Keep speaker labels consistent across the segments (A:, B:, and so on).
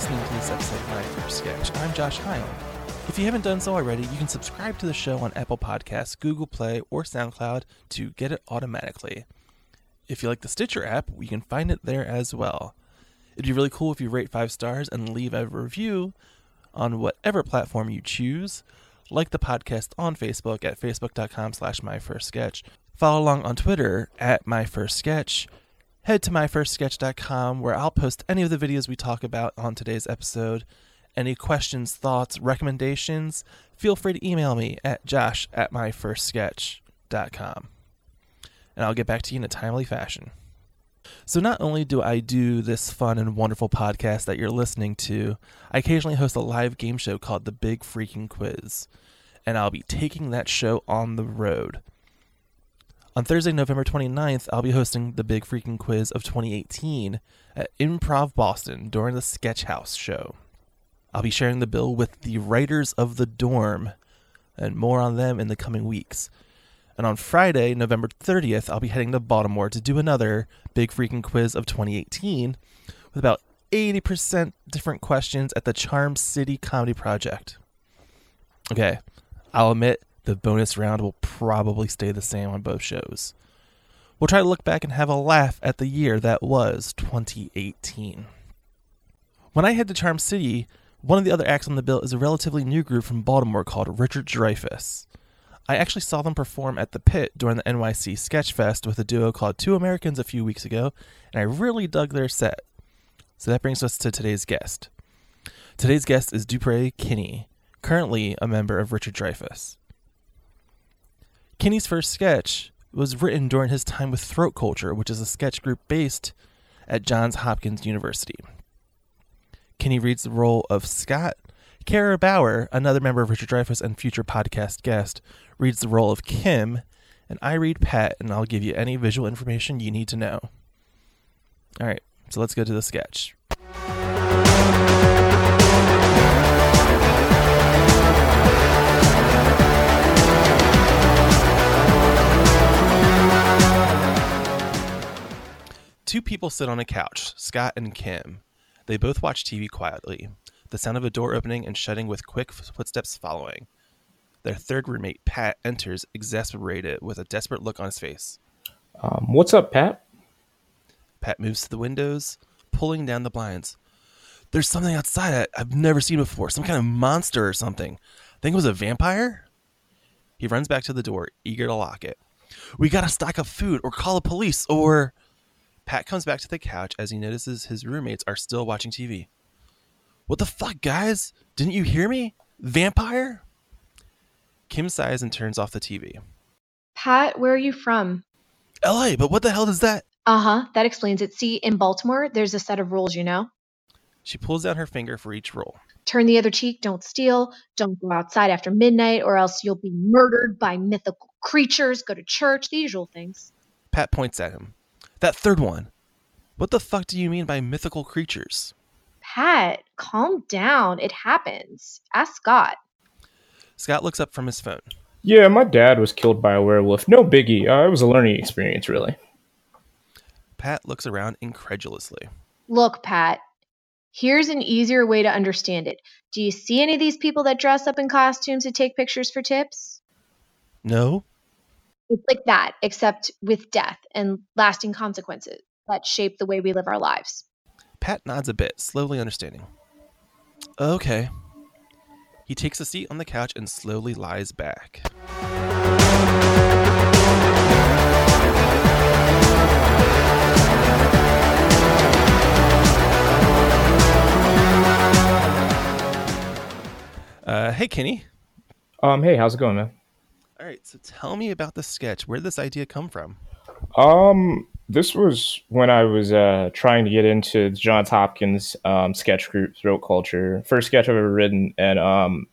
A: listening to this episode of My First Sketch. I'm Josh Heil. If you haven't done so already, you can subscribe to the show on Apple Podcasts, Google Play, or SoundCloud to get it automatically. If you like the Stitcher app, you can find it there as well. It'd be really cool if you rate five stars and leave a review on whatever platform you choose. Like the podcast on Facebook at facebook.com slash myfirstsketch. Follow along on Twitter at myfirstsketch. Head to myfirstsketch.com where I'll post any of the videos we talk about on today's episode. Any questions, thoughts, recommendations, feel free to email me at josh at myfirstsketch.com. And I'll get back to you in a timely fashion. So, not only do I do this fun and wonderful podcast that you're listening to, I occasionally host a live game show called The Big Freaking Quiz. And I'll be taking that show on the road. On Thursday, November 29th, I'll be hosting the Big Freaking Quiz of 2018 at Improv Boston during the Sketch House show. I'll be sharing the bill with the writers of The Dorm, and more on them in the coming weeks. And on Friday, November 30th, I'll be heading to Baltimore to do another Big Freaking Quiz of 2018 with about 80% different questions at the Charm City Comedy Project. Okay, I'll admit the bonus round will probably stay the same on both shows. We'll try to look back and have a laugh at the year that was 2018. When I head to Charm City, one of the other acts on the bill is a relatively new group from Baltimore called Richard Dreyfuss. I actually saw them perform at the Pit during the NYC Sketchfest with a duo called Two Americans a few weeks ago, and I really dug their set. So that brings us to today's guest. Today's guest is Dupre Kinney, currently a member of Richard Dreyfuss. Kinney's first sketch was written during his time with Throat Culture, which is a sketch group based at Johns Hopkins University. Kinney reads the role of Scott. Kara Bauer, another member of Richard Dreyfuss and future podcast guest, reads the role of Kim, and I read Pat, and I'll give you any visual information you need to know. All right, so let's go to the sketch. Two people sit on a couch, Scott and Kim. They both watch TV quietly, the sound of a door opening and shutting with quick footsteps following. Their third roommate, Pat, enters, exasperated, with a desperate look on his face.
B: Um, what's up, Pat?
A: Pat moves to the windows, pulling down the blinds. There's something outside I've never seen before, some kind of monster or something. I think it was a vampire? He runs back to the door, eager to lock it. We gotta stock up food or call the police or. Pat comes back to the couch as he notices his roommates are still watching TV. What the fuck, guys? Didn't you hear me? Vampire? Kim sighs and turns off the TV.
C: Pat, where are you from?
A: LA, but what the hell does that?
C: Uh huh, that explains it. See, in Baltimore, there's a set of rules, you know?
A: She pulls down her finger for each rule.
C: Turn the other cheek, don't steal, don't go outside after midnight, or else you'll be murdered by mythical creatures, go to church, the usual things.
A: Pat points at him. That third one. What the fuck do you mean by mythical creatures?
C: Pat, calm down. It happens. Ask Scott.
A: Scott looks up from his phone.
B: Yeah, my dad was killed by a werewolf. No biggie. Uh, it was a learning experience, really.
A: Pat looks around incredulously.
C: Look, Pat, here's an easier way to understand it. Do you see any of these people that dress up in costumes to take pictures for tips?
A: No?
C: It's like that, except with death and lasting consequences that shape the way we live our lives.
A: Pat nods a bit, slowly understanding. Okay. He takes a seat on the couch and slowly lies back. Uh, hey, Kenny.
B: Um, hey, how's it going, man?
A: All right, so tell me about the sketch. Where did this idea come from?
B: Um, this was when I was uh, trying to get into the Johns Hopkins um, sketch group, Throat Culture. First sketch I've ever written, and um,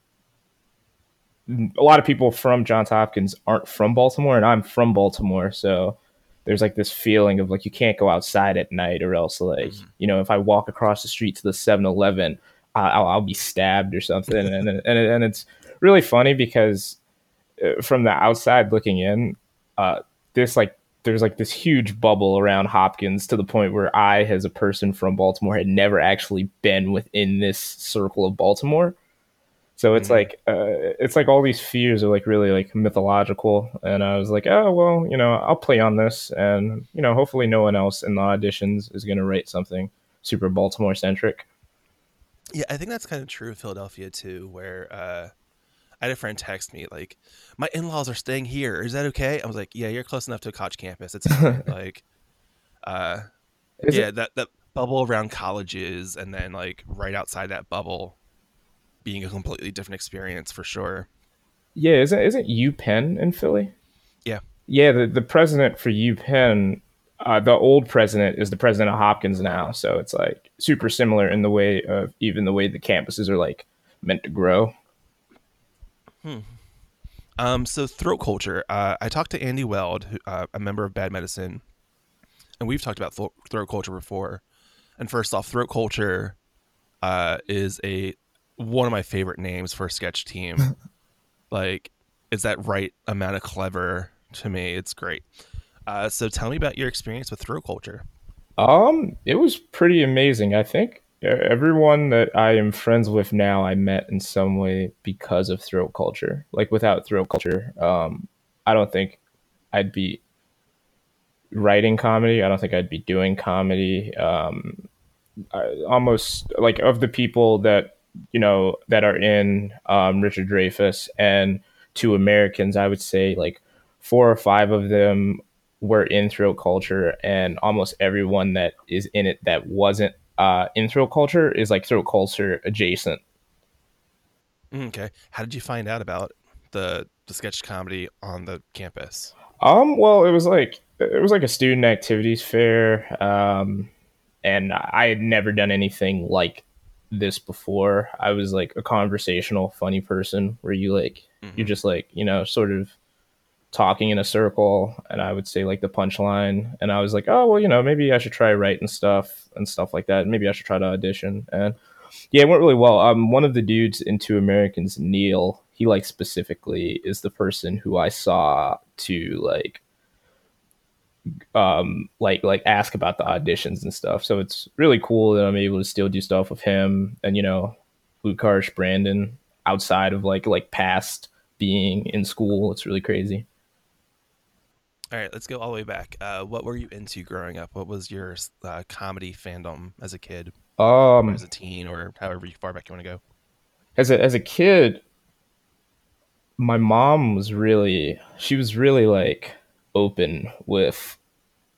B: a lot of people from Johns Hopkins aren't from Baltimore, and I'm from Baltimore, so there's like this feeling of like you can't go outside at night, or else like
A: Mhm.
B: you know if I walk across the street to the 7-Eleven, I- I'll, I'll be stabbed or something, and and and it's really funny because from the outside looking in, uh, this like there's like this huge bubble around Hopkins to the point where I, as a person from Baltimore, had never actually been within this circle of Baltimore. So it's
A: Mhm.
B: like uh, it's like all these fears are like really like mythological, and I was like, oh well, you know, I'll play on this, and you know, hopefully no one else in the auditions is gonna write something super Baltimore centric.
A: Yeah, I think that's kind of true of Philadelphia too, where uh, I had a friend text me like, "My in-laws are staying here. Is that okay?" I was like, "Yeah, you're close enough to a college campus. It's like, uh,
B: Is
A: yeah,
B: it?
A: that that bubble around colleges, and then like right outside that bubble, being a completely different experience for sure.
B: Yeah, isn't isn't UPenn in Philly?
A: Yeah.
B: Yeah, the, the president for UPenn, uh, the old president is the president of Hopkins now, so it's like super similar in the way of even the way the campuses are like meant to grow.
A: Um, so throat culture. Uh, I talked to Andy Weld, who, uh, a member of Bad Medicine, and we've talked about thro- throat culture before. And first off, throat culture uh, is a one of my favorite names for a sketch team. like, it's that right amount of clever to me. It's great. Uh, so tell me about your experience with throat culture.
B: Um, it was pretty amazing. I think everyone that I am friends with now, I met in some way because of throat culture. Like without throat culture, um, I don't think I'd be writing comedy. I don't think I'd be doing comedy. Um, I, almost like of the people that you know that are in um, Richard Dreyfuss and Two Americans, I would say like four or five of them were in throat culture, and almost everyone that is in it that wasn't uh, in throat culture is like throat culture adjacent.
A: Okay. How did you find out about the the sketch comedy on the campus?
B: Um, well, it was like it was like a student activities fair, um, and I had never done anything like this before. I was like a conversational, funny person where you like you're just like you know sort of talking in a circle, and I would say like the punchline, and I was like, oh well, you know maybe I should try writing stuff and stuff like that. Maybe I should try to audition, and yeah, it went really well. Um, one of the dudes in Two Americans, Neil, he like specifically is the person who I saw to like um like like ask about the auditions and stuff. So it's really cool that I'm able to still do stuff with him and you know Utkarsh Brandon outside of like like past being in school. It's really crazy.
A: All right, let's go all the way back. Uh, what were you into growing up? What was your uh, comedy fandom as a kid,
B: Um
A: as a teen, or however far back you want to go?
B: as a as a kid my mom was really she was really like open with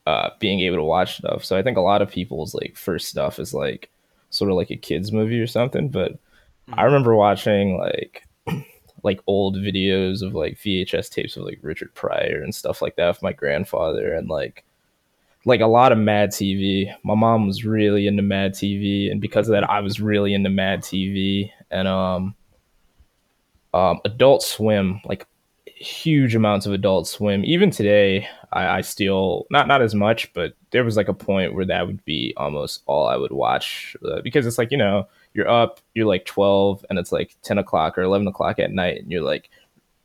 B: uh being able to watch stuff so i think a lot of people's like first stuff is like sort of like a kids movie or something but i remember watching like like old videos of like vhs tapes of like richard pryor and stuff like that with my grandfather and like like a lot of mad tv my mom was really into mad tv and because of that i was really into mad tv and um um, Adult Swim, like huge amounts of Adult Swim. Even today, I, I still not not as much, but there was like a point where that would be almost all I would watch uh, because it's like you know you're up, you're like twelve, and it's like ten o'clock or eleven o'clock at night, and you're like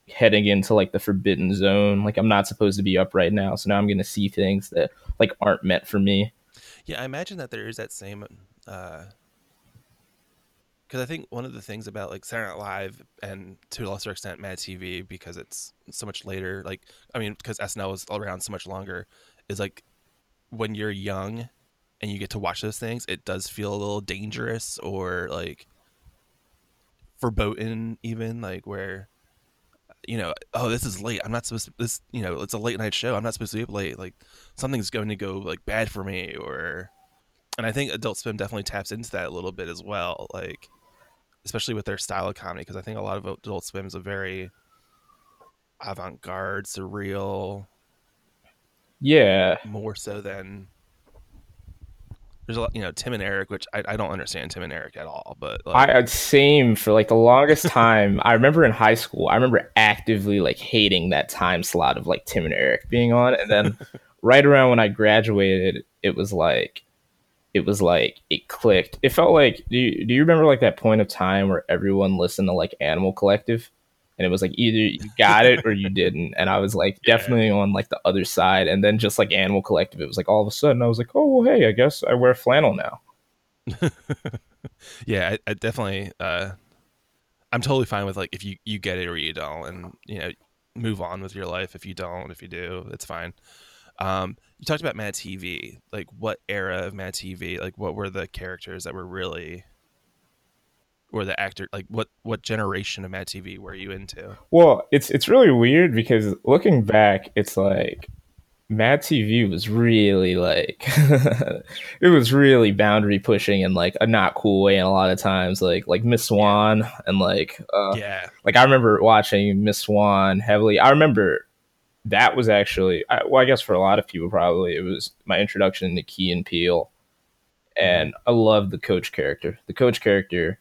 B: heading into like the forbidden zone. Like I'm not supposed to be up right now, so now I'm gonna see things that like aren't meant for me.
A: Yeah, I imagine that there is that same. Uh, because I think one of the things about like Saturday Night Live and to a lesser extent Mad TV, because it's so much later. Like, I mean, because SNL was around so much longer, is like when you're young and you get to watch those things, it does feel a little dangerous or like verboten, even like where you know, oh, this is late. I'm not supposed to. This, you know, it's a late night show. I'm not supposed to be up late. Like something's going to go like bad for me, or. And I think Adult Swim definitely taps into that a little bit as well, like especially with their style of comedy, because I think a lot of Adult Swim is a very avant-garde, surreal,
B: Yeah,
A: more so than there's a lot, you know, Tim and Eric, which I, I don't understand Tim and Eric at all, but like,
B: I same for like the longest time. I remember in high school, I remember actively like hating that time slot of like Tim and Eric being on, and then right around when I graduated, it was like, it was like it clicked. It felt like do you, do you remember like that point of time where everyone listened to like Animal Collective? And it was like either you got it or you didn't. And I was like
A: Yeah.
B: definitely on like the other side. And then just like Animal Collective, it was like all of a sudden I was like, oh well, hey, I guess I wear flannel now.
A: yeah, I, I definitely. Uh, I'm totally fine with like if you you get it or you don't, and you know, move on with your life. If you don't, if you do, it's fine. Um, you talked about Mad TV. Like, what era of Mad TV? Like, what were the characters that were really, or the actor? Like, what what generation of Mad TV were you into?
B: Well, it's it's really weird because looking back, it's like Mad TV was really like it was really boundary pushing in like a not cool way and a lot of times like like Miss Swan and like uh
A: yeah,
B: like I remember watching Miss Swan heavily. I remember that was actually I, well I guess for a lot of people probably it was my introduction to Key and Peele. And I love the coach character. The coach character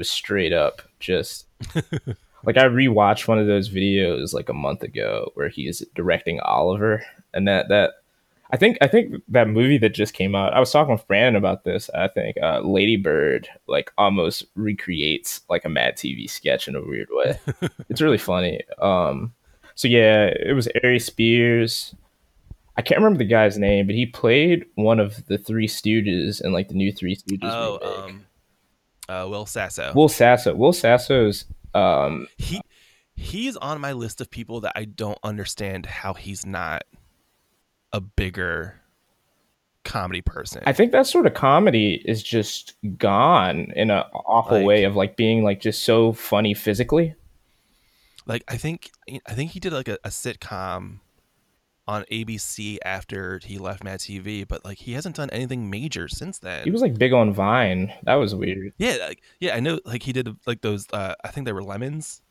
B: was straight up just like I rewatched one of those videos like a month ago where he's directing Oliver, and that that I think I think that movie that just came out. I was talking with Brandon about this. I think uh, Lady Bird like almost recreates like a Mad TV sketch in a weird way. it's really funny. Um, so yeah, it was Aries Spears. I can't remember the guy's name, but he played one of the Three Stooges in like the new Three Stooges
A: Oh,
B: remake.
A: um, uh, Will Sasso.
B: Will Sasso. Will Sasso's um,
A: he he's on my list of people that I don't understand how he's not a bigger comedy person.
B: I think that sort of comedy is just gone in an awful
A: Like-
B: way of like being like just so funny physically.
A: like I think I think he did like a, a sitcom on ABC after he left Mad TV, but like he hasn't done anything major since then.
B: He was like big on Vine. That was weird.
A: yeah, like, yeah, I know. Like he did like those. Uh, I think they were lemons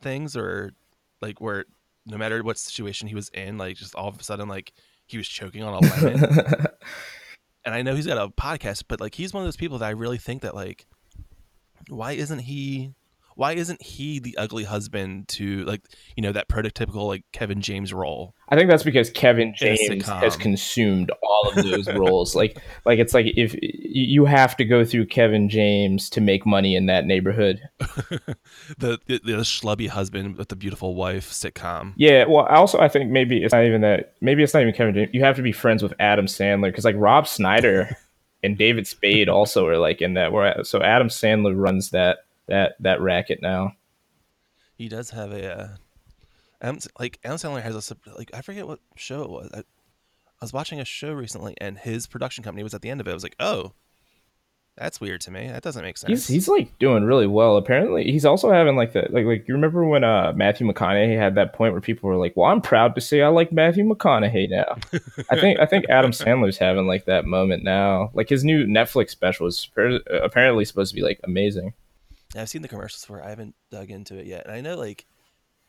A: things, or like where no matter what situation he was in, like just all of a sudden like he was choking on a lemon. and I know he's got a podcast, but like he's one of those people that I really think that like, why isn't he? Why isn't he the ugly husband to like you know that prototypical like Kevin James role?
B: I think that's because Kevin James has consumed all of those roles. Like, like it's like if you have to go through Kevin James to make money in that neighborhood.
A: the, the the schlubby husband with the beautiful wife sitcom.
B: Yeah. Well, also I think maybe it's not even that. Maybe it's not even Kevin James. You have to be friends with Adam Sandler because like Rob Schneider and David Spade also are like in that. Where so Adam Sandler runs that that that racket now.
A: He does have a uh, Adam, like Adam Sandler has a like I forget what show it was. I, I was watching a show recently, and his production company was at the end of it. I was like, oh, that's weird to me. That doesn't make sense.
B: He's he's like doing really well. Apparently, he's also having like the like like you remember when uh Matthew McConaughey had that point where people were like, "Well, I'm proud to say I like Matthew McConaughey now." I think I think Adam Sandler's having like that moment now. Like his new Netflix special is appar- apparently supposed to be like amazing.
A: I've seen the commercials for. it. I haven't dug into it yet, and I know like,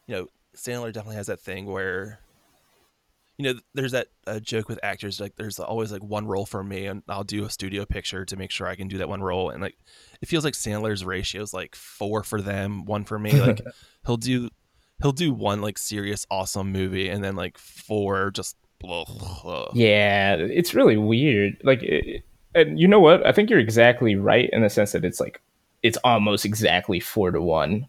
A: you know, Sandler definitely has that thing where, you know, there's that uh, joke with actors like there's always like one role for me, and I'll do a studio picture to make sure I can do that one role, and like it feels like Sandler's ratio is like four for them, one for me. Like he'll do he'll do one like serious awesome movie, and then like four just. Blah, blah.
B: Yeah, it's really weird. Like, it, and you know what? I think you're exactly right in the sense that it's like it's almost exactly four to one.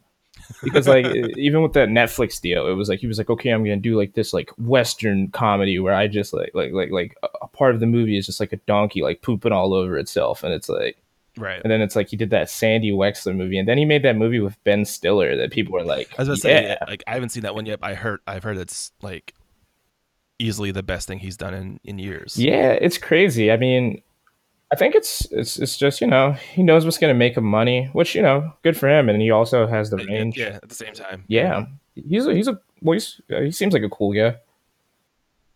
B: Because like even with that Netflix deal, it was like he was like, okay, I'm gonna do like this like Western comedy where I just like like like like a- part of the movie is just like a donkey like pooping all over itself, and it's like,
A: Right.
B: and then it's like he did that Sandy Wexler movie, and then he made that movie with Ben Stiller that people were like,
A: I was about to say,
B: yeah,
A: like I haven't seen that one yet. But I heard, I've heard it's like easily the best thing he's done in in years.
B: Yeah, it's crazy. I mean, I think it's it's it's just you know he knows what's gonna make him money, which you know good for him, and he also has the range.
A: Yeah, at the same time.
B: yeah. He's a, he's a well, he's, uh, he seems like a cool guy.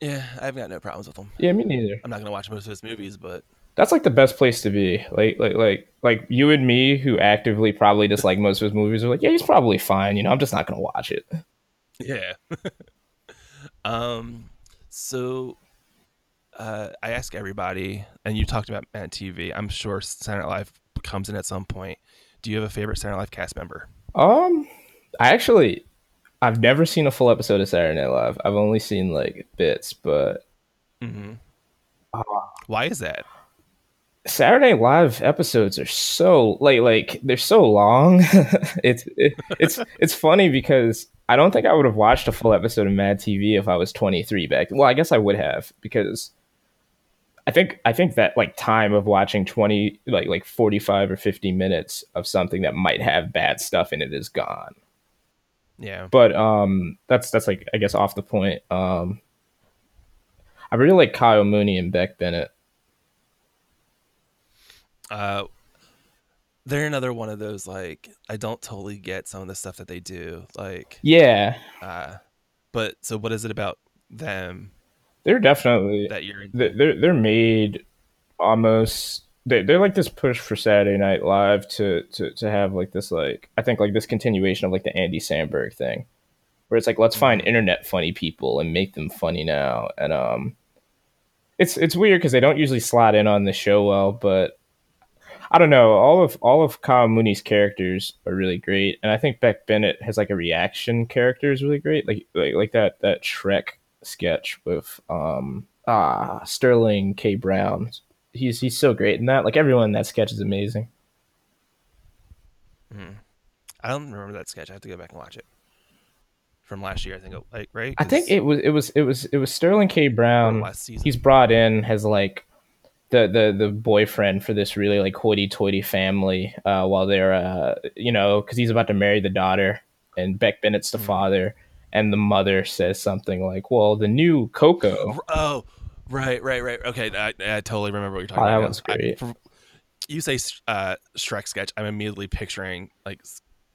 A: Yeah, I've got no problems with him.
B: Yeah, me neither.
A: I'm not gonna watch most of his movies, but
B: That's like the best place to be. Like like like like you and me, who actively probably dislike most of his movies, are like, yeah, he's probably fine. You know, I'm just not gonna watch it.
A: yeah. um, so uh, I ask everybody, and you talked about Mad TV. I'm sure Saturday Night Live comes in at some point. Do you have a favorite Saturday Night Live cast member?
B: Um, I actually, I've never seen a full episode of Saturday Night Live. I've only seen like bits, but
A: Mm-hmm.
B: uh,
A: Why is that?
B: Saturday Live episodes are so like like they're so long. it's it, it's it's funny because I don't think I would have watched a full episode of Mad TV if I was 23 back. Well, I guess I would have because I think I think that like time of watching 20 like like 45 or 50 minutes of something that might have bad stuff in it is gone.
A: Yeah.
B: But um that's that's like I guess off the point. Um I really like Kyle Mooney and Beck Bennett.
A: Uh, they're another one of those like I don't totally get some of the stuff that they do. Like,
B: Yeah.
A: uh, but so what is it about them
B: They're definitely
A: that you're?
B: they're they're made almost they they're like this push for Saturday Night Live to to to have like this like I think like this continuation of like the Andy Samberg thing, where it's like let's find internet funny people and make them funny now, and um, it's it's weird because they don't usually slot in on the show well, but I don't know. All of all of Kyle Mooney's characters are really great, and I think Beck Bennett has like a reaction character is really great, like like like that that Shrek sketch with um ah Sterling K Brown he's he's so great in that. Like everyone in that sketch is amazing.
A: I don't remember that sketch. I have to go back and watch it from last year. I think, like right.
B: I think it was it was it was it was Sterling K Brown.
A: last season.
B: He's brought in as like the the the boyfriend for this really like hoity-toity family uh, while they're uh, you know because he's about to marry the daughter and Beck Bennett's the father and the mother says something like, "Well, the new Coco."
A: Oh, right, right, right. Okay, I, I totally remember what you're talking
B: Oh, that
A: about. now. I-
B: great.
A: for- you say uh, Shrek sketch, I'm immediately picturing like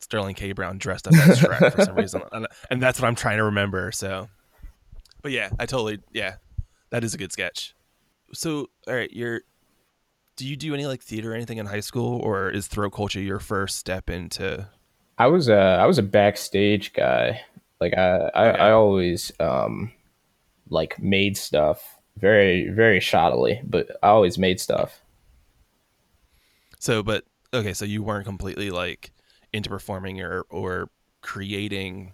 A: Sterling K. Brown dressed up as Shrek for some reason, and, and that's what I'm trying to remember. So, but yeah, I totally yeah, that is a good sketch. So, all right, you're. Do you do any like theater or anything in high school, or is throat culture your first step into?
B: I was a I was a backstage guy. Like I I,
A: Okay.
B: I always um like made stuff very very shoddily, but I always made stuff.
A: So, but okay, so you weren't completely like into performing or or creating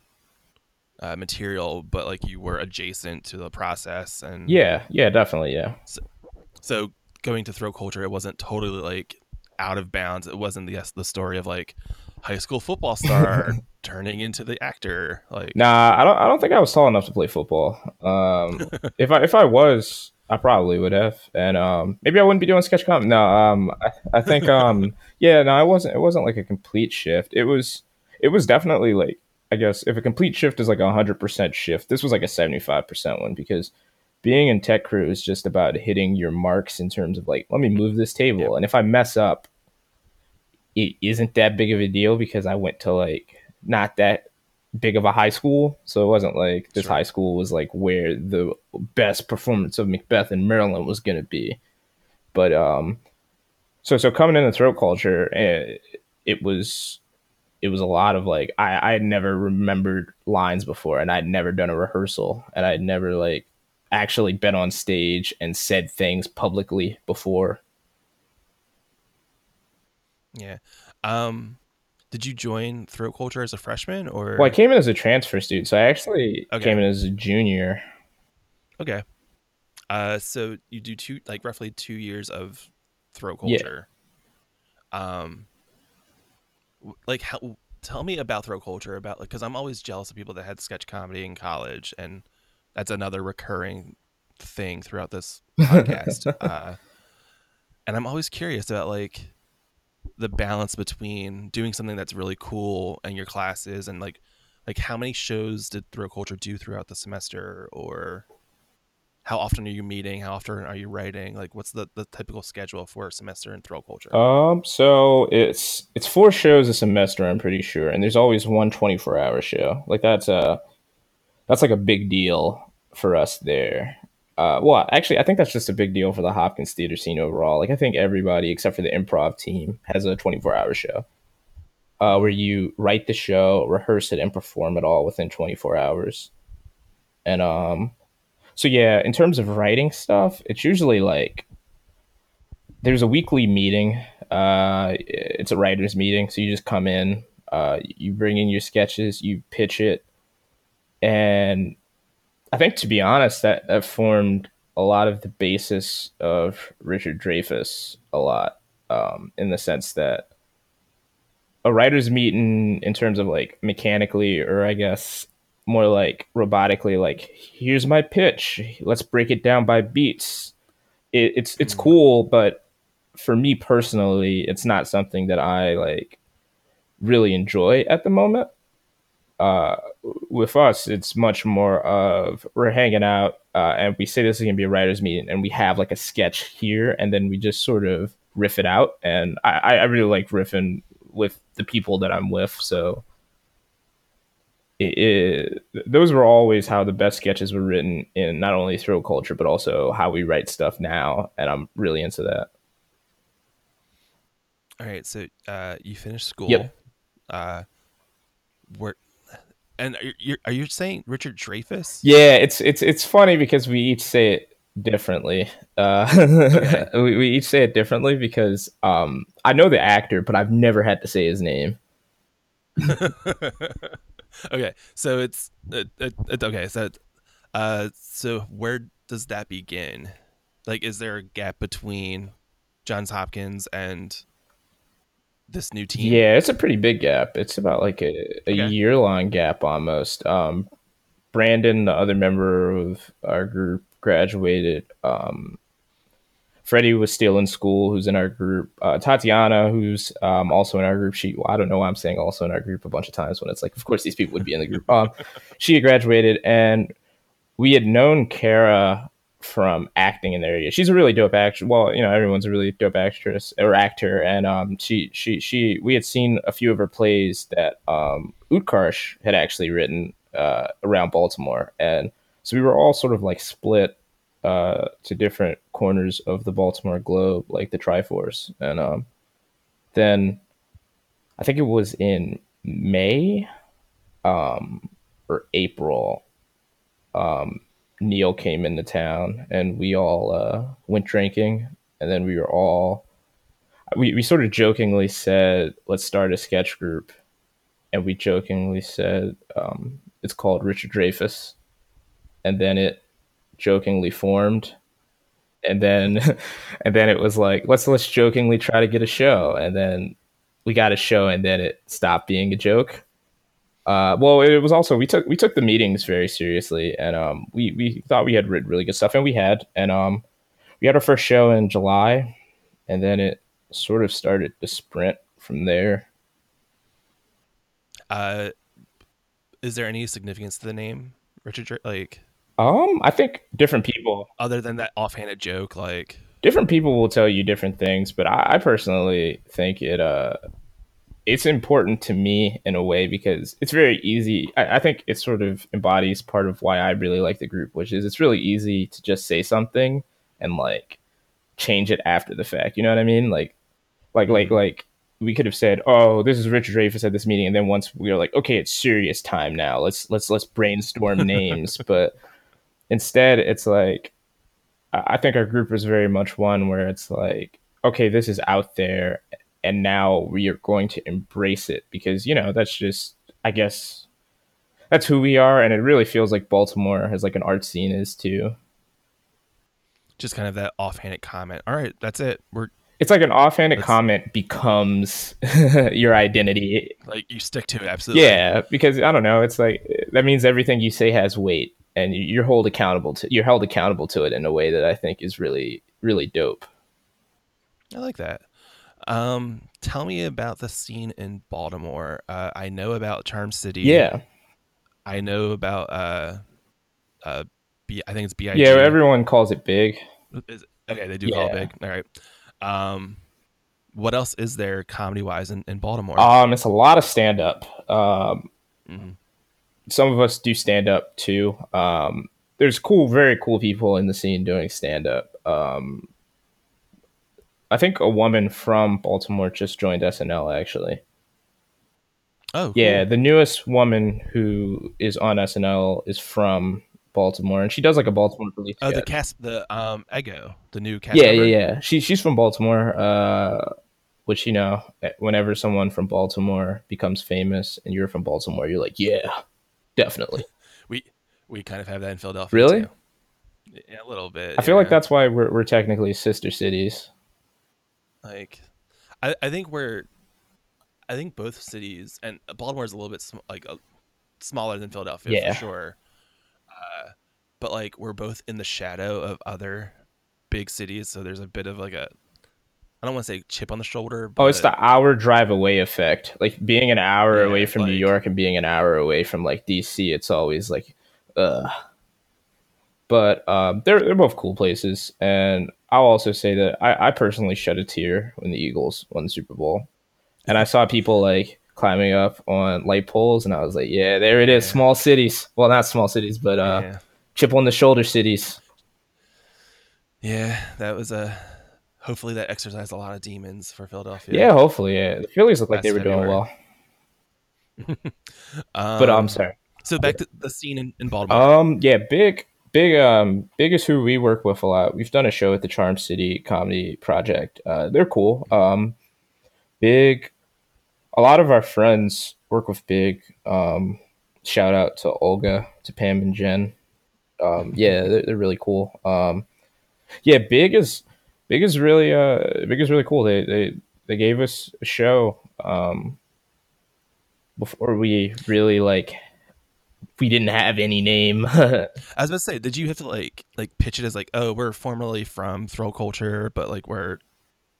A: uh, material, but like you were adjacent to the process, and
B: Yeah, yeah, definitely, yeah.
A: So going to throat culture, it wasn't totally like out of bounds. It wasn't the the story of like high school football star turning into the actor. Like,
B: Nah, I don't I don't think I was tall enough to play football. Um if I if I was, I probably would have. And um maybe I wouldn't be doing sketch comedy. No, um I, I think um yeah, no, it wasn't it wasn't like a complete shift. It was it was definitely like I guess if a complete shift is like a hundred percent shift, this was like a seventy five percent one because being in tech crew is just about hitting your marks in terms of like, let me move this table.
A: Yep.
B: And if I mess up, it isn't that big of a deal because I went to like not that big of a high school. So it wasn't like this
A: Sure.
B: high school was like where the best performance of Macbeth in Maryland was going to be. But um, so so coming into throat culture, eh, it was it was a lot of like I I had never remembered lines before, and I'd never done a rehearsal, and I'd never like actually been on stage and said things publicly before.
A: yeah. Um, did you join throat culture as a freshman or?
B: Well, I came in as a transfer student, so I actually
A: Okay.
B: came in as a junior.
A: Okay. Uh, so you do two, like roughly two years of throat
B: Yeah.
A: culture. Um, like how? Tell me about throat culture. About like, because I'm always jealous of people that had sketch comedy in college, and that's another recurring thing throughout this podcast. uh, and I'm always curious about like the balance between doing something that's really cool and your classes, and like, like how many shows did throat culture do throughout the semester, or how often are you meeting? How often are you writing? Like what's the, the typical schedule for a semester in throat culture?
B: Um, so it's it's four shows a semester, I'm pretty sure, and there's always one 24 hour show. Like that's a that's like a big deal for us there. Uh, well, actually, I think that's just a big deal for the Hopkins theater scene overall. Like I think everybody except for the improv team has a 24 hour show, uh, where you write the show, rehearse it, and perform it all within 24 hours. And um, so yeah, in terms of writing stuff, it's usually like there's a weekly meeting. Uh, it's a writers' meeting, so you just come in, uh, you bring in your sketches, you pitch it, and I think to be honest, that that formed a lot of the basis of Richard Dreyfuss a lot, um, in the sense that a writer's meeting in terms of like mechanically, or I guess more like robotically, like here's my pitch, let's break it down by beats. It, it's it's cool, but for me personally, it's not something that I like really enjoy at the moment. Uh, with us, it's much more of we're hanging out uh, and we say this is gonna be a writers' meeting, and we have like a sketch here, and then we just sort of riff it out. And I, I really like riffing with the people that I'm with, so it, it, those were always how the best sketches were written in not only throat culture but also how we write stuff now, and I'm really into that.
A: All right, so uh, you finished school.
B: Yep.
A: Uh, where and are you, are you saying Richard Dreyfuss?
B: Yeah, it's it's it's funny because we each say it differently. Uh,
A: Okay.
B: we, we each say it differently because um, I know the actor, but I've never had to say his name.
A: okay, so it's it, it, it- okay. So, uh, so where does that begin? Like, is there a gap between Johns Hopkins and this new team?
B: Yeah, it's a pretty big gap. It's about like a, a
A: Okay.
B: year long gap almost. Um, Brandon, the other member of our group, graduated. Um, Freddie was still in school, who's in our group. Uh, Tatiana, who's um, also in our group. She, well, I don't know why I'm saying also in our group a bunch of times when it's like, of course, these people would be in the group. Um, she graduated, and we had known Kara from acting in the area. She's a really dope actress. Well, you know, everyone's a really dope actress or actor, and um, she she she we had seen a few of her plays that um, Utkarsh had actually written uh, around Baltimore, and so we were all sort of like split uh, to different corners of the Baltimore globe, like the Triforce, and um, then I think it was in May um, or April Neil came into town and we all uh, went drinking and then we were all we, we sort of jokingly said let's start a sketch group. And we jokingly said um, it's called Richard Dreyfuss and then it jokingly formed. And then and then it was like let's let's jokingly try to get a show. And then we got a show and then it stopped being a joke uh, well, it was also we took we took the meetings very seriously, and um, we we thought we had written really good stuff, and we had, and um, we had our first show in July, and then it sort of started to sprint from there.
A: Uh, is there any significance to the name Richard? Like,
B: Um, I think different people
A: other than that offhanded joke, like,
B: different people will tell you different things, but I, I personally think it uh it's important to me in a way because it's very easy. I, I think it sort of embodies part of why I really like the group, which is it's really easy to just say something and like change it after the fact. You know what I mean? Like, like, like, mm-hmm. like we could have said, "Oh, this is Richard Dreyfuss at this meeting," and then once we were like, "Okay, it's serious time now. Let's let's let's brainstorm names." But instead, it's like I I think our group is very much one where it's like, okay, this is out there, and now we are going to embrace it because you know that's just, I guess, that's who we are, and it really feels like Baltimore has like an art scene is too.
A: just kind of that offhanded comment. All right, that's it. We're
B: It's like an offhanded
A: That's-
B: comment becomes your identity.
A: like you stick to it absolutely.
B: Yeah, because I don't know. It's like that means everything you say has weight, and you're held accountable to. You're held accountable to it in a way that I think is really, really dope.
A: I like that. Um, tell me about the scene in Baltimore. Uh, I know about Charm City.
B: Yeah,
A: I know about uh, uh, B. I think it's B I G.
B: yeah. Everyone calls it big.
A: Is- okay, they do call it big. All right. Um, what else is there comedy wise in, in Baltimore?
B: Um, it's a lot of stand up. Um,
A: Mhm.
B: some of us do stand up too. Um, there's cool, very cool people in the scene doing stand up. Um, I think a woman from Baltimore just joined SNL actually.
A: oh, cool.
B: Yeah, the newest woman who is on SNL is from Baltimore, and she does like a Baltimore police.
A: Oh, the cast, the um, Ego, the new cast.
B: yeah,
A: member?
B: yeah, yeah. She she's from Baltimore. Uh, which you know, whenever someone from Baltimore becomes famous, and you're from Baltimore, you're like, yeah, definitely.
A: We we kind of have that in Philadelphia.
B: Really?
A: too. Yeah, a little bit.
B: I feel like that's why we're we're technically sister cities.
A: Like I, I think we're I think both cities and Baltimore is a little bit sm- like a, smaller than Philadelphia
B: Yeah.
A: for sure. Uh, but like we're both in the shadow of other big cities, so there's a bit of like a I don't want to say chip on the shoulder. But
B: Oh, it's the hour drive away effect. Like being an hour
A: Yeah,
B: away from New York and being an hour away from like DC, it's always like, uh. But um, they're they're both cool places, and I'll also say that I, I personally shed a tear when the Eagles won the Super Bowl, and I saw people like climbing up on light poles, and I was like, yeah, there it is,
A: Yeah.
B: small cities. Well, not small cities, but uh,
A: yeah.
B: chip on the shoulder cities.
A: yeah, that was a hopefully that exercised a lot of demons for Philadelphia.
B: Yeah, hopefully, yeah. The Phillies look like they were doing well,
A: um,
B: but I'm sorry.
A: So back to the scene in, in Baltimore.
B: Um, yeah, big, big, um, big is who we work with a lot. We've done a show at the Charm City Comedy Project. Uh, they're cool. Um, big, a lot of our friends work with Big. Um, shout out to Olga, to Pam and Jen. Um, yeah, they're, they're really cool. Um, yeah, Big is, Big is really, uh, Big is really cool. They, they, they gave us a show, um, before we really like we didn't have any name.
A: I was about to say, did you have to like like pitch it as like, oh, we're formerly from Throat Culture, but like we're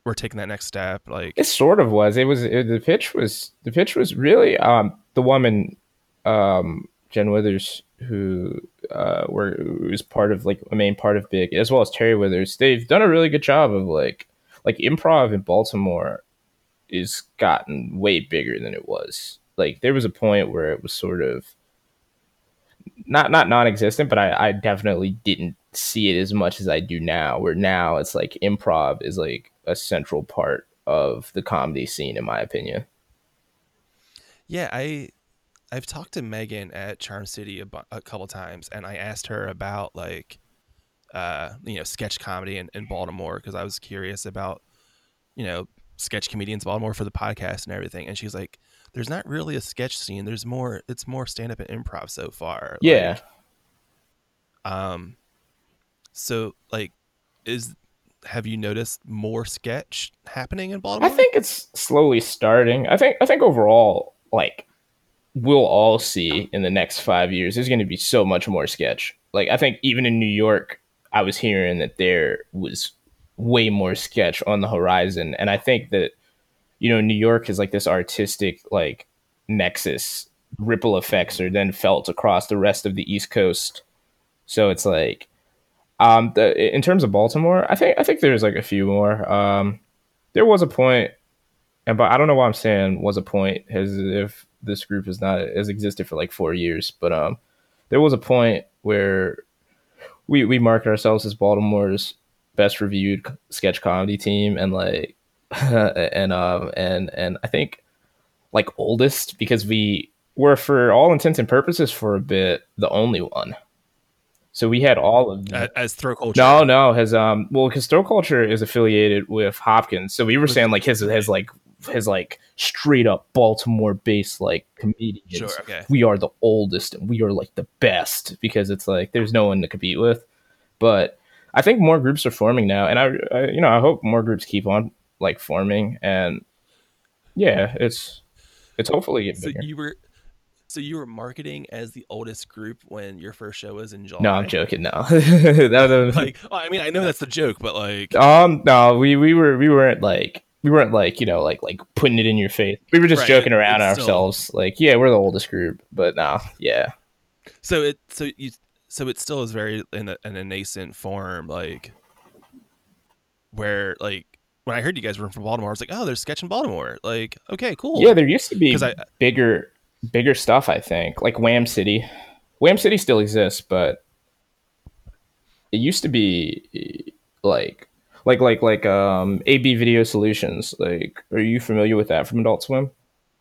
A: we're taking that next step, like
B: it sort of was. It was it, the pitch was the pitch was really um the woman um Jen Withers who uh were who was part of like a main part of Big as well as Terry Withers. They've done a really good job of like like improv in Baltimore is gotten way bigger than it was. Like there was a point where it was sort of not not non-existent, but I, I definitely didn't see it as much as I do now. Where now it's like improv is like a central part of the comedy scene, in my opinion.
A: yeah, I I've talked to Megan at Charm City a, a couple times, and I asked her about like uh you know sketch comedy in, in Baltimore because I was curious about you know sketch comedians Baltimore for the podcast and everything, and she's like, "There's not really a sketch scene. There's more. It's more stand up and improv so far."
B: Yeah,
A: Like, um. So like, is have you noticed more sketch happening in Baltimore?
B: I think it's slowly starting. I think I think overall, like we'll all see in the next five years, there's going to be so much more sketch. Like I think even in New York, I was hearing that there was way more sketch on the horizon, and I think that you know New York is like this artistic like nexus. Ripple effects are then felt across the rest of the East Coast. So it's like, um, the, in terms of Baltimore, I think I think there's like a few more. Um, there was a point, and but I don't know why I'm saying was a point as if this group is not has existed for like four years, but um, there was a point where we we market ourselves as Baltimore's best reviewed sketch comedy team, and like and um and and I think like oldest because we were for all intents and purposes for a bit the only one. So we had all of the,
A: as, as throat culture?
B: no, no, his um, well, because Throat Culture is affiliated with Hopkins, so we were saying like his his like his like straight up Baltimore based like comedians.
A: Sure. Okay.
B: We are the oldest and we are like the best because it's like there's no one to compete with. But I think more groups are forming now, and I, I you know I hope more groups keep on like forming, and yeah, it's it's hopefully getting
A: So
B: bigger.
A: you were, so you were marketing as the oldest group when your first show was in July.
B: no, I'm joking. No, that,
A: Like, well, I mean, I know that's the joke, but like,
B: Um, no, we we were we weren't like we weren't like you know like like putting it in your face. We were just
A: Right,
B: joking around
A: it's still-
B: ourselves. Like, yeah, we're the oldest group, but no, yeah,
A: so it, so you, so it still is very in a, in a nascent form, like, where like when I heard you guys were from Baltimore, I was like, oh, there's sketch in Baltimore. Like, okay, cool.
B: yeah. There used to be
A: I-
B: bigger bigger stuff. I think like Wham City. Wham City still exists, but it used to be like like like like um AB Video Solutions. Like, are you familiar with that from Adult Swim?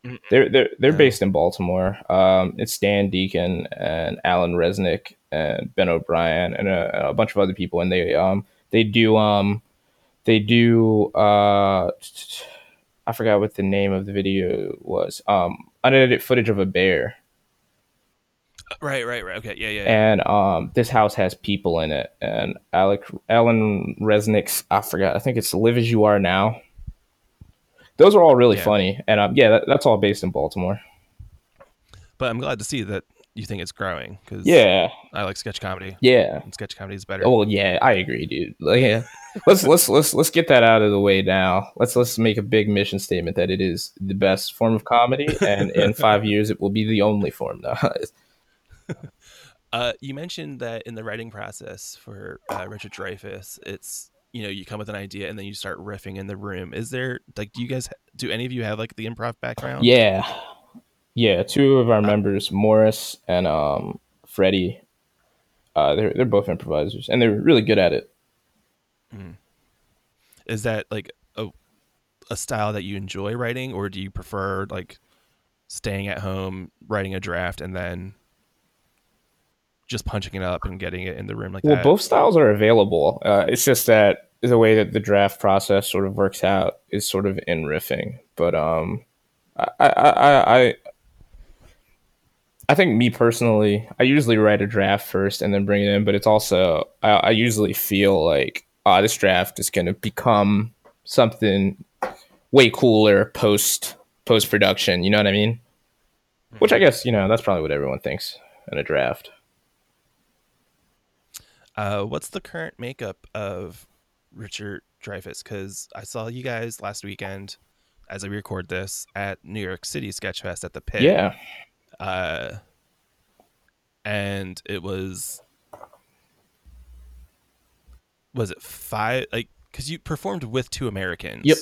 A: Mm-mm.
B: They're they're they're
A: No.
B: based in Baltimore. Um, it's Dan Deacon and Alan Resnick and Ben O'Brien and a, a bunch of other people, and they um they do um they do uh I forgot what the name of the video was. Um, unedited footage of a bear.
A: Right, right, right. Okay, yeah, yeah.
B: and um, this house has people in it. And Alec Alan Resnick's I forgot. I think it's Live as You Are Now. Those are all really
A: Yeah.
B: funny, and um, yeah, that, that's all based in Baltimore.
A: but I'm glad to see that you think it's growing because
B: Yeah,
A: I like sketch comedy.
B: yeah.
A: And sketch comedy is better.
B: Oh well, yeah, I agree, dude. Like, yeah. let's let's let's let's get that out of the way now. Let's let's make a big mission statement that it is the best form of comedy, and in five years it will be the only form. No,
A: Uh, you mentioned that in the writing process for uh, Richard Dreyfuss, it's you know you come with an idea and then you start riffing in the room. Is there like do you guys do any of you have like the improv background?
B: yeah, yeah. Two of our members, Morris and um Freddie, uh, they're they're both improvisers, and they're really good at it.
A: Is that like a a style that you enjoy writing, or do you prefer like staying at home writing a draft and then just punching it up and getting it in the room like
B: Well,
A: that?
B: both styles are available. Uh, it's just that the way that the draft process sort of works out is sort of in riffing. But um, I, I, I, I, I think me personally, I usually write a draft first and then bring it in. But it's also I, I usually feel like ah, this draft is going to become something way cooler post post production. You know what I mean? Which I guess you know that's probably what everyone thinks in a draft.
A: Uh, what's the current makeup of Richard Dreyfuss? Because I saw you guys last weekend, as I record this, at New York City Sketchfest at the Pit.
B: Yeah.
A: Uh, and it was, was it five? Like, because you performed with two Americans.
B: Yep.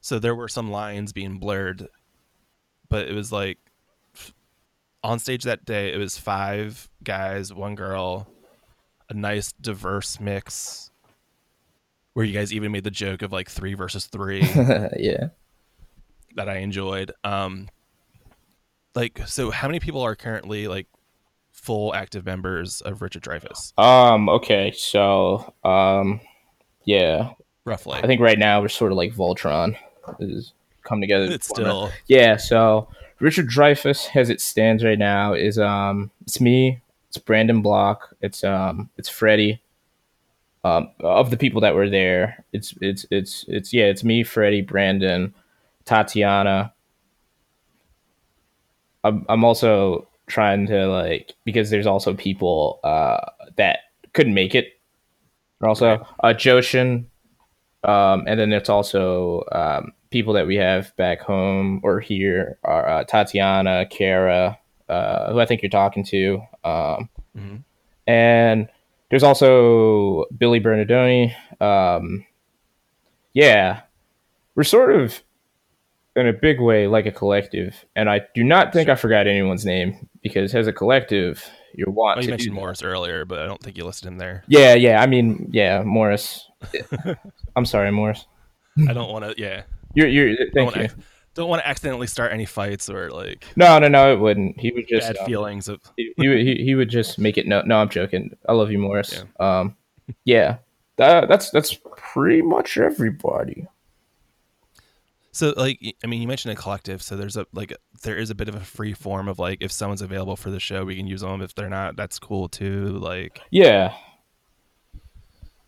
A: So there were some lines being blurred, but it was like on stage that day. It was five guys, one girl, a nice diverse mix. Where you guys even made the joke of like three versus three
B: yeah.
A: that I enjoyed. Um, like, so how many people are currently like full active members of Richard Dreyfuss?
B: Um. Okay. So. Um. Yeah.
A: Roughly,
B: I think right now we're sort of like Voltron. Is come together.
A: it's still
B: Yeah. So Richard Dreyfuss, as it stands right now, is um. It's me. It's Brandon Block. It's um. It's Freddie. Um. Of the people that were there, it's it's it's it's yeah. It's me, Freddie, Brandon, Tatiana. I'm I'm also trying to like because there's also people uh that couldn't make it. Also, uh, Joshin, um, and then it's also um, people that we have back home or here are uh, Tatiana, Kara, uh, who I think you're talking to, um,
A: Mhm.
B: and there's also Billy Bernardoni. Um, yeah, we're sort of in a big way like a collective, and I do not think I forgot anyone's name because as a collective, you're want
A: Oh, you
B: to
A: mentioned. Morris earlier, but I don't think you listed him there.
B: Yeah, yeah. I mean, yeah, Morris. I'm sorry, Morris.
A: I don't want to. Yeah,
B: You're, you're.
A: don't
B: Thank
A: want
B: you.
A: Don't want to accidentally start any fights or like
B: No, no, no. It wouldn't. He would just.
A: bad
B: uh,
A: feelings of.
B: he, he, would- he, he would just make it. No, no. I'm joking. I love you, Morris. Um, yeah. That, that's that's pretty much everybody.
A: So like, I mean, you mentioned a collective, so there's a like there is a bit of a free form of like if someone's available for the show, we can use them. If they're not, that's cool too. Like,
B: Yeah.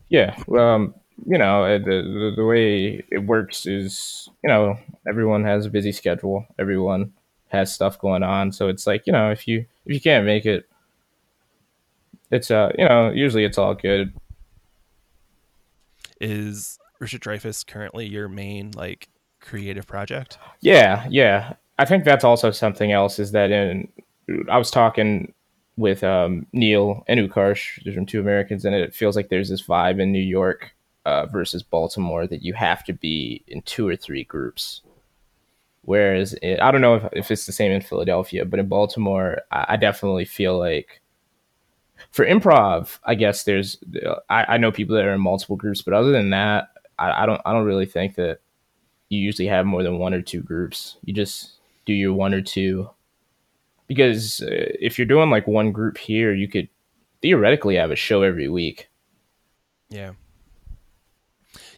B: Yeah. Um, you know, uh, the, the the way it works is, you know, everyone has a busy schedule. Everyone has stuff going on, so it's like, you know, if you if you can't make it, it's uh, you know, usually it's all good.
A: is Richard Dreyfuss currently your main like creative project?
B: Yeah, yeah. I think that's also something else is that in I was talking with um, Neil and Utkarsh, there's Two Americans, and it feels like there's this vibe in New York uh, versus Baltimore that you have to be in two or three groups. Whereas it, I don't know if, if it's the same in Philadelphia, but in Baltimore, I, I definitely feel like for improv, I guess there's I, I know people that are in multiple groups, but other than that, I, I don't I don't really think that you usually have more than one or two groups. You just do your one or two. Because uh, if you're doing like one group here, you could theoretically have a show every week.
A: Yeah.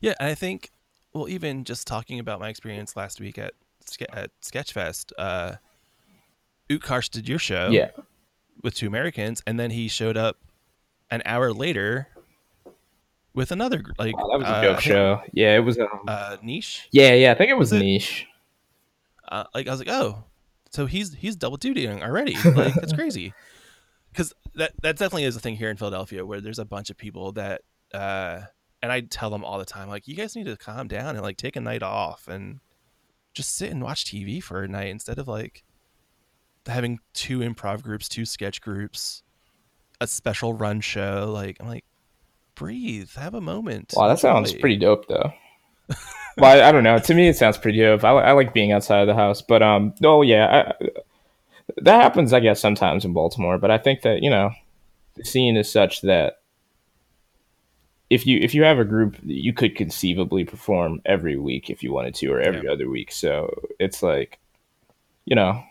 A: Yeah, I think well, even just talking about my experience last week at at Sketchfest, uh Utkarsh did your show.
B: Yeah.
A: with two Americans, and then he showed up an hour later with another like
B: Wow, that was a
A: uh,
B: dope show. Yeah, it was. Um,
A: Uh, niche.
B: yeah, yeah, I think it was
A: was it?
B: niche.
A: uh, like I was like, oh, so he's he's double dutying already. Like that's crazy. Because that that definitely is a thing here in Philadelphia where there's a bunch of people that, uh, and I tell them all the time, like, you guys need to calm down and like take a night off and just sit and watch TV for a night instead of like having two improv groups, two sketch groups, a special run show. Like I'm like, breathe, have a moment.
B: Wow, that sounds pretty dope, though. well, I, I don't know. To me, it sounds pretty dope. I, I like being outside of the house, but um, oh yeah, I, that happens, I guess, sometimes in Baltimore. But I think that you know, the scene is such that if you if you have a group, you could conceivably perform every week if you wanted to, or every other week. So it's like, you know,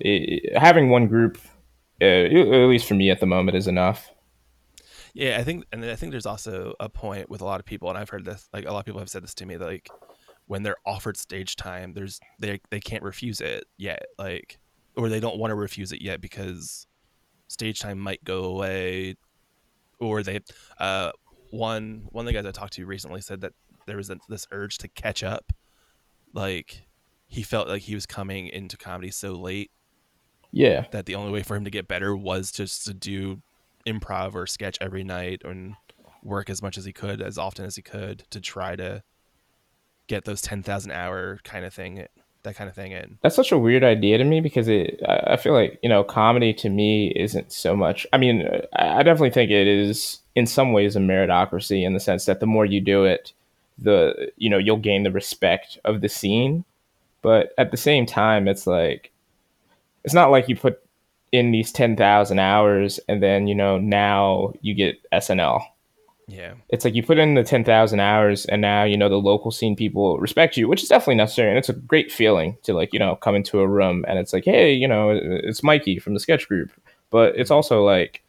B: it, having one group, uh, at least for me at the moment, is enough.
A: Yeah, I think, and I think there's also a point with a lot of people, and I've heard this. Like a lot of people have said this to me, that, like when they're offered stage time, there's they they can't refuse it yet, like, or they don't want to refuse it yet because stage time might go away, or they, uh, one one of the guys I talked to recently said that there was this urge to catch up, like he felt like he was coming into comedy so late
B: Yeah,
A: that the only way for him to get better was just to do improv or sketch every night and work as much as he could as often as he could to try to get those 10,000 hour kind of thing that kind of thing in
B: That's such a weird idea to me because it. I feel like you know, comedy to me isn't so much. I mean, I definitely think it is in some ways a meritocracy in the sense that the more you do it, the you know you'll gain the respect of the scene. But at the same time, it's like it's not like you put in these ten thousand hours and then you know now you get SNL
A: yeah.
B: It's like you put in the 10,000 hours and now you know the local scene people respect you which is definitely necessary and it's a great feeling to like you know come into a room and it's like hey you know it's Mikey from the sketch group. But it's mm-hmm. also like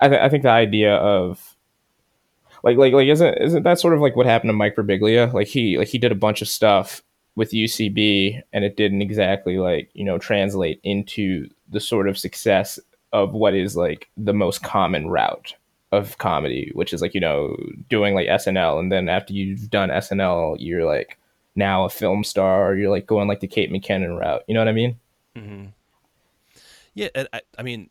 B: I, th- I think the idea of like like like isn't isn't that sort of like what happened to Mike Birbiglia? Like he like he did a bunch of stuff with UCB and it didn't exactly like you know translate into the sort of success of what is like the most common route of comedy, which is like, you know, doing like SNL. And then after you've done SNL, you're like now a film star or you're like going like the Kate McKinnon route. You know what I mean?
A: hmm yeah I, I mean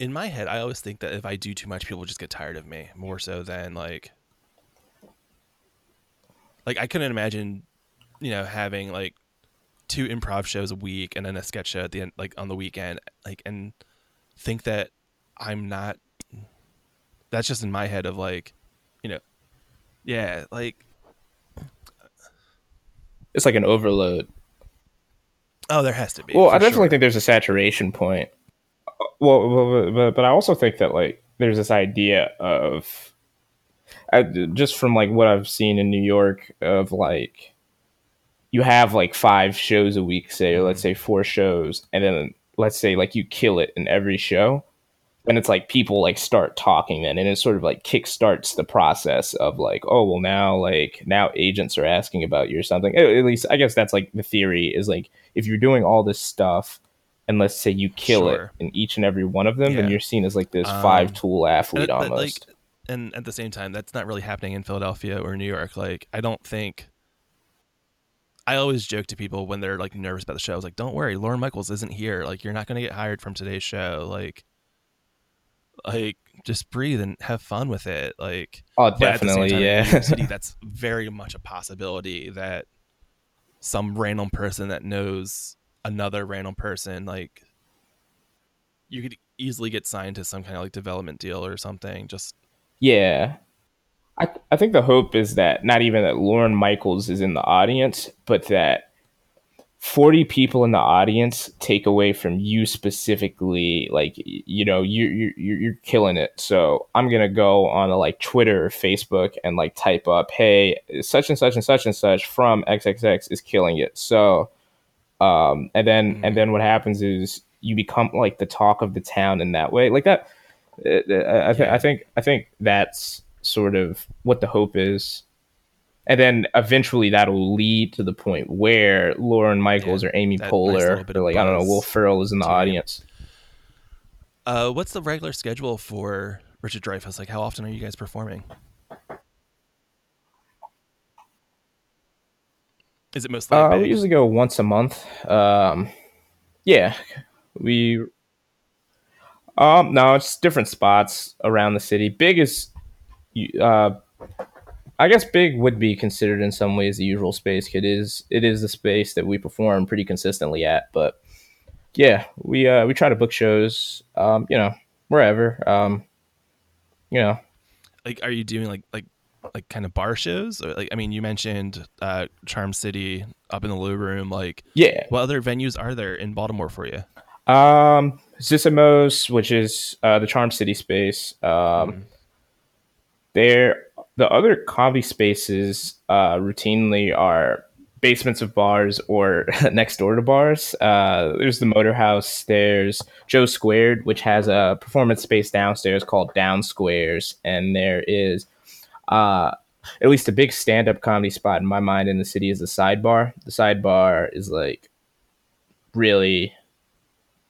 A: in my head i always think that if i do too much people just get tired of me more so than like like i couldn't imagine you know having like two improv shows a week and then a sketch show at the end like on the weekend like and think that i'm not that's just in my head of like you know yeah like
B: It's like an overload.
A: oh there has to be
B: Well, I definitely
A: sure.
B: think there's a saturation point. Well, but, but I also think that like there's this idea of I, just from like what I've seen in New York of like you have like five shows a week, say, or let's say four shows, and then let's say like you kill it in every show, and it's like people like start talking then, and it sort of like kickstarts the process of like, oh well, now like now agents are asking about you or something. At least I guess that's like the theory is like if you're doing all this stuff, and let's say you kill
A: Sure.
B: it in each and every one of them, then you're seen as like this
A: Um,
B: five tool athlete
A: And,
B: almost.
A: like, and at the same time, that's not really happening in Philadelphia or New York. Like, I don't think. I always joke to people when they're like nervous about the show. I was like, "Don't worry, Lorne Michaels isn't here. Like, you're not going to get hired from today's show. Like, like just breathe and have fun with it. Like,
B: oh,
A: but at the same
B: definitely,
A: time,
B: yeah.
A: City, that's very much a possibility that some random person that knows another random person, like, you could easily get signed to some kind of like development deal or something. Just
B: Yeah. I, I think the hope is that not even that Lorne Michaels is in the audience, but that 40 people in the audience take away from you specifically like you know you you you're, you're killing it. So i'm gonna go on a like twitter or facebook and like type up hey such and such and such and such from xxx is killing it. So um and then and then what happens is you become like the talk of the town in that way. Like that uh, uh, I, th-
A: Yeah.
B: I think i think that's sort of what the hope is and then eventually that'll lead to the point where Lorne Michaels
A: Yeah,
B: or Amy
A: that nice
B: Poehler or like I don't know Will Ferrell is in the audience.
A: Uh, what's the regular schedule for Richard Dreyfuss? Like, how often are you guys performing? Is it mostly?
B: Uh, we usually go once a month. Um, yeah, we. Um, no, it's different spots around the city. Big is, uh, I guess big would be considered in some ways the usual space. It is it is the space that we perform pretty consistently at. But yeah, we uh we try to book shows. Um, you know, wherever. Um, you know,
A: like, are you doing like like like kind of bar shows? Or like, I mean, you mentioned uh, Charm City up in the Lou Room. Like,
B: yeah.
A: what other venues are there in Baltimore for you?
B: Um, Zissamos, which is uh, the Charm City space. Um,
A: Mhm.
B: There the other comedy spaces uh, routinely are basements of bars or next door to bars. Uh, there's the Motor House. There's Joe Squared, which has a performance space downstairs called Down Squares, and there is uh, at least a big stand-up comedy spot in my mind in the city is the Sidebar. The Sidebar is like really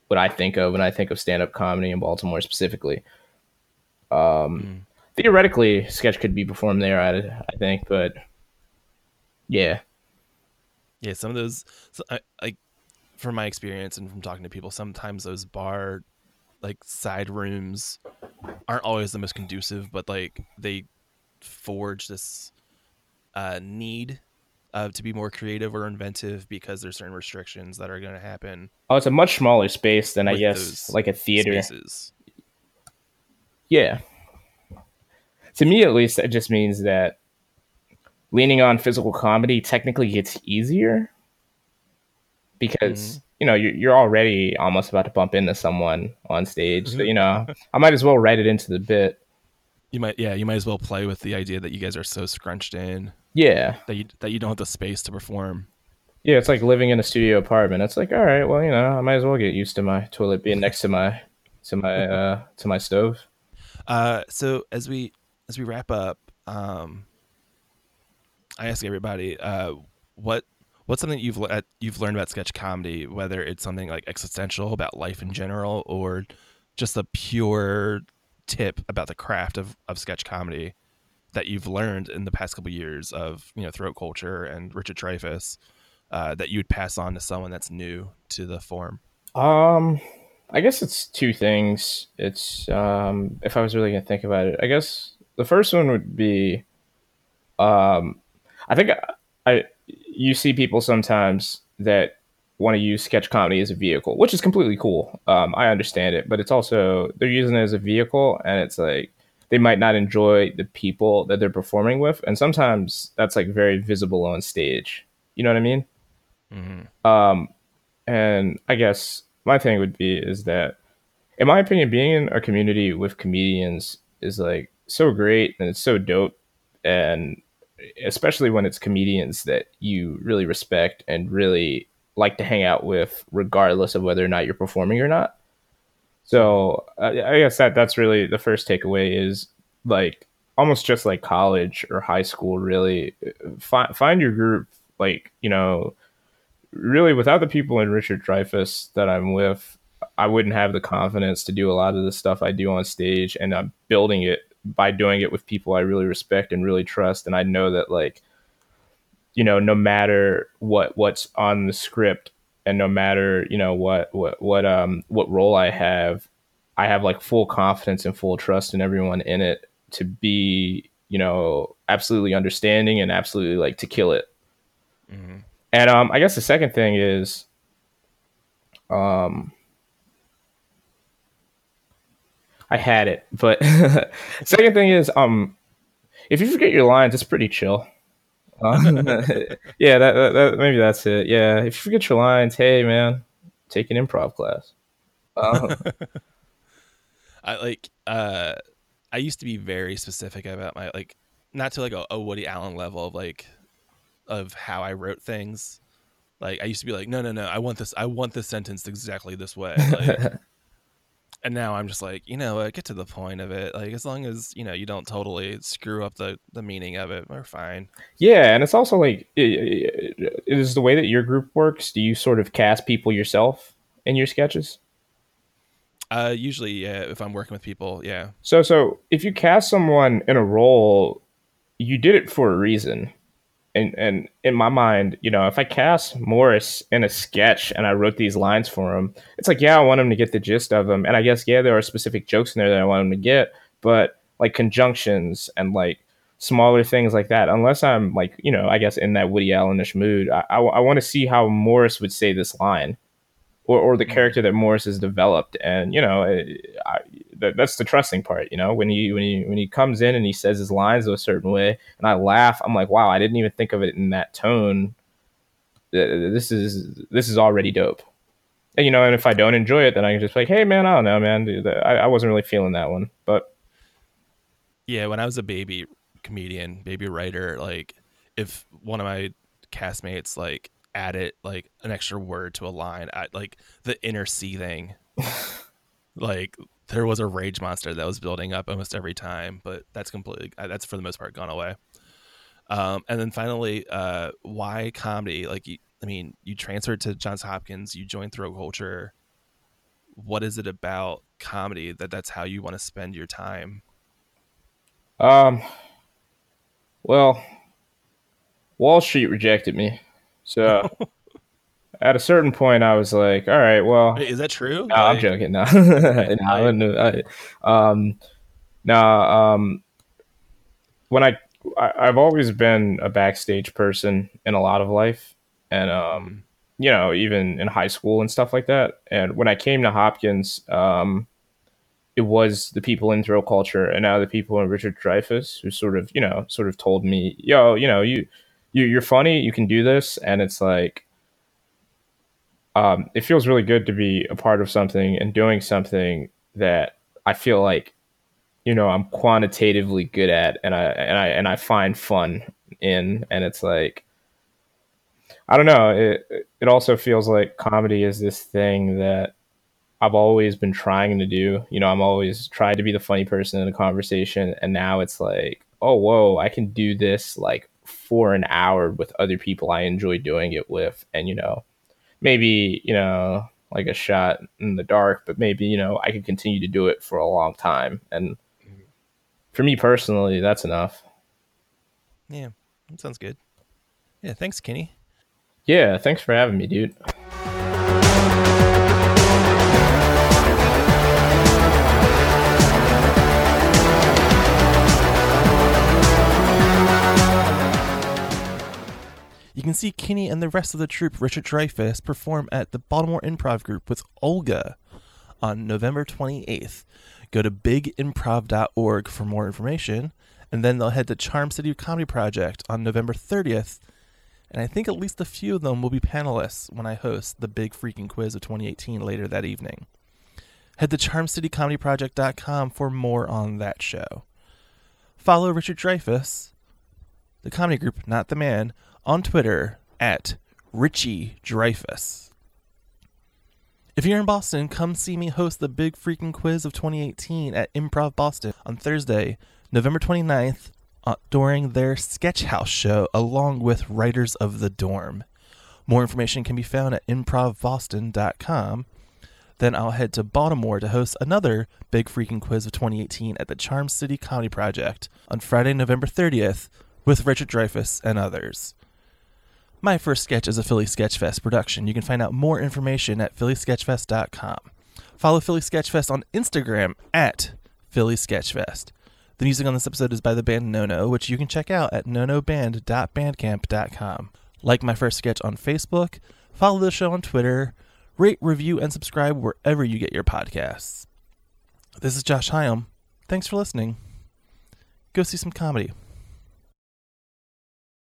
B: what I think of when I think of stand-up comedy in Baltimore specifically. Um,
A: Mm.
B: Theoretically sketch could be performed there i, I think but yeah
A: Yeah, some of those, so like, from my experience and from talking to people, sometimes those bar, like, side rooms aren't always the most conducive, but like they forge this uh, need uh, to be more creative or inventive because there's certain restrictions that are going to happen.
B: oh it's a much smaller space than i guess like a theater
A: Spaces.
B: yeah to me at least it just means that leaning on physical comedy technically gets easier because you know you're, you're already almost about to bump into someone on stage so, you know i might as well write it into the bit.
A: You might, yeah, you might as well play with the idea that you guys are so scrunched in
B: yeah.
A: that you that you don't have the space to perform.
B: yeah it's like living in a studio apartment. It's like all right well you know i might as well get used to my toilet being next to my to my uh to my stove.
A: Uh, so as we as we wrap up, um, I ask everybody, uh, what what's something you've le- you've learned about sketch comedy, whether it's something like existential about life in general, or just a pure tip about the craft of, of sketch comedy that you've learned in the past couple years of you know throat culture and Richard Dreyfuss uh, that you would pass on to someone that's new to the form.
B: Um, I guess it's two things. It's um, if I was really gonna think about it, I guess the first one would be, um, I think I, I you see people sometimes that want to use sketch comedy as a vehicle, which is completely cool. Um, I understand it, but it's also they're using it as a vehicle, and it's like they might not enjoy the people that they're performing with, and sometimes that's like very visible on stage. You know what I mean?
A: Mm-hmm.
B: Um, and I guess my thing would be is that, in my opinion, being in a community with comedians is like so great and it's so dope, and especially when it's comedians that you really respect and really like to hang out with, regardless of whether or not you're performing or not. So I I guess that that's really the first takeaway is like almost just like college or high school. Really, uh, find find your group. Like you know, really without the people in Richard Dreyfuss that I'm with, I wouldn't have the confidence to do a lot of the stuff I do on stage, and I'm building it by doing it with people I really respect and really trust, and I know that like, you know, no matter what what's on the script, and no matter you know what what what um what role I have, I have like full confidence and full trust in everyone in it to be you know absolutely understanding and absolutely like to kill it
A: Mm-hmm.
B: and um, I guess the second thing is, um, I had it, but second thing is, um, if you forget your lines, it's pretty chill. Uh, yeah, that, that, that maybe that's it. Yeah, if you forget your lines, hey man, take an improv class. Um,
A: I like uh I used to be very specific about my like not to like a, a Woody Allen level of like of how I wrote things. Like I used to be like, no, no, no, I want this I want this sentence exactly this way. Like, and now I'm just like, you know, uh, get to the point of it. Like as long as, you know, you don't totally screw up the the meaning of it, we're fine.
B: yeah, and it's also like, i- i- is the way that your group works? Do you sort of cast people yourself in your sketches?
A: Uh, usually, yeah. If I'm working with people, yeah.
B: So, so if you cast someone in a role, you did it for a reason. And and in my mind, you know, if I cast Morris in a sketch and I wrote these lines for him, it's like, yeah, I want him to get the gist of them. And I guess, yeah, there are specific jokes in there that I want him to get, but like conjunctions and like smaller things like that, unless I'm like, you know, I guess in that Woody Allenish mood, I, I, I want to see how Morris would say this line or, or the
A: Mm.
B: character that Morris has developed. And, you know, I, that, that's the trusting part, you know, when he, when he, when he comes in and he says his lines a certain way and I laugh, I'm like, wow, I didn't even think of it in that tone. This is, this is already dope. And, you know, and if I don't enjoy it, then I can just be like, hey man, I don't know, man, dude, I, I wasn't really feeling that one, but
A: Yeah, when I was a baby comedian, baby writer, like if one of my castmates like added like an extra word to a line, I, like the inner seething, like there was a rage monster that was building up almost every time, but that's completely uh, that's for the most part gone away. Um, and then finally, uh, why comedy? Like, you, I mean, you transferred to Johns Hopkins, you joined Throat Culture. What is it about comedy that that's how you want to spend your time?
B: Um, well, Wall Street rejected me. So at a certain point, I was like, all right, well,
A: Wait, Is that true?
B: no, I'm joking. No, no, no, I, um, no, um, when I, I, I've always been a backstage person in a lot of life. And, um, you know, even in high school and stuff like that. And when I came to Hopkins, um, it was the people in throat culture and now the people in Richard Dreyfuss who sort of, you know, sort of told me, yo, you know, you, you you're funny, you can do this. And it's like, um, it feels really good to be a part of something and doing something that I feel like, you know, I'm quantitatively good at and I, and I, and I find fun in, and it's like, I don't know. It it also feels like comedy is this thing that I've always been trying to do. You know, I'm always tried to be the funny person in a conversation, and now it's like, oh, whoa, I can do this like for an hour with other people I enjoy doing it with, and you know, maybe you know, like a shot in the dark, but maybe you know, I can continue to do it for a long time, and for me personally, that's enough.
A: Yeah, that sounds good. Yeah, thanks, Kenny.
B: Yeah, thanks for having me, dude.
A: Can see Kenny and the rest of the troupe, Richard Dreyfuss, perform at the Baltimore Improv Group with Olga on November 28th. Go to bigimprov.org for more information, and then they'll head to Charm City Comedy Project on November 30th. And I think at least a few of them will be panelists when I host the big freaking quiz of 2018 later that evening. Head to charmcitycomedyproject.com for more on that show. Follow Richard Dreyfuss, the comedy group, not the man, on Twitter at Richie Dreyfuss. If you're in Boston, come see me host the big freaking quiz of 2018 at Improv Boston on Thursday, November 29th, uh, during their Sketch House show, along with Writers of the Dorm. More information can be found at improvboston.com. Then I'll head to Baltimore to host another big freaking quiz of 2018 at the Charm City Comedy Project on Friday, November 30th, with Richard Dreyfuss and others. My first sketch is a Philly Sketchfest production. You can find out more information at phillysketchfest.com. Follow Philly Sketchfest on Instagram at Philly Sketchfest. The music on this episode is by the band Nono, which you can check out at nonoband.bandcamp.com. Like my first sketch on Facebook, follow the show on Twitter, rate, review, and subscribe wherever you get your podcasts. This is Josh Hyam. Thanks for listening. Go see some comedy.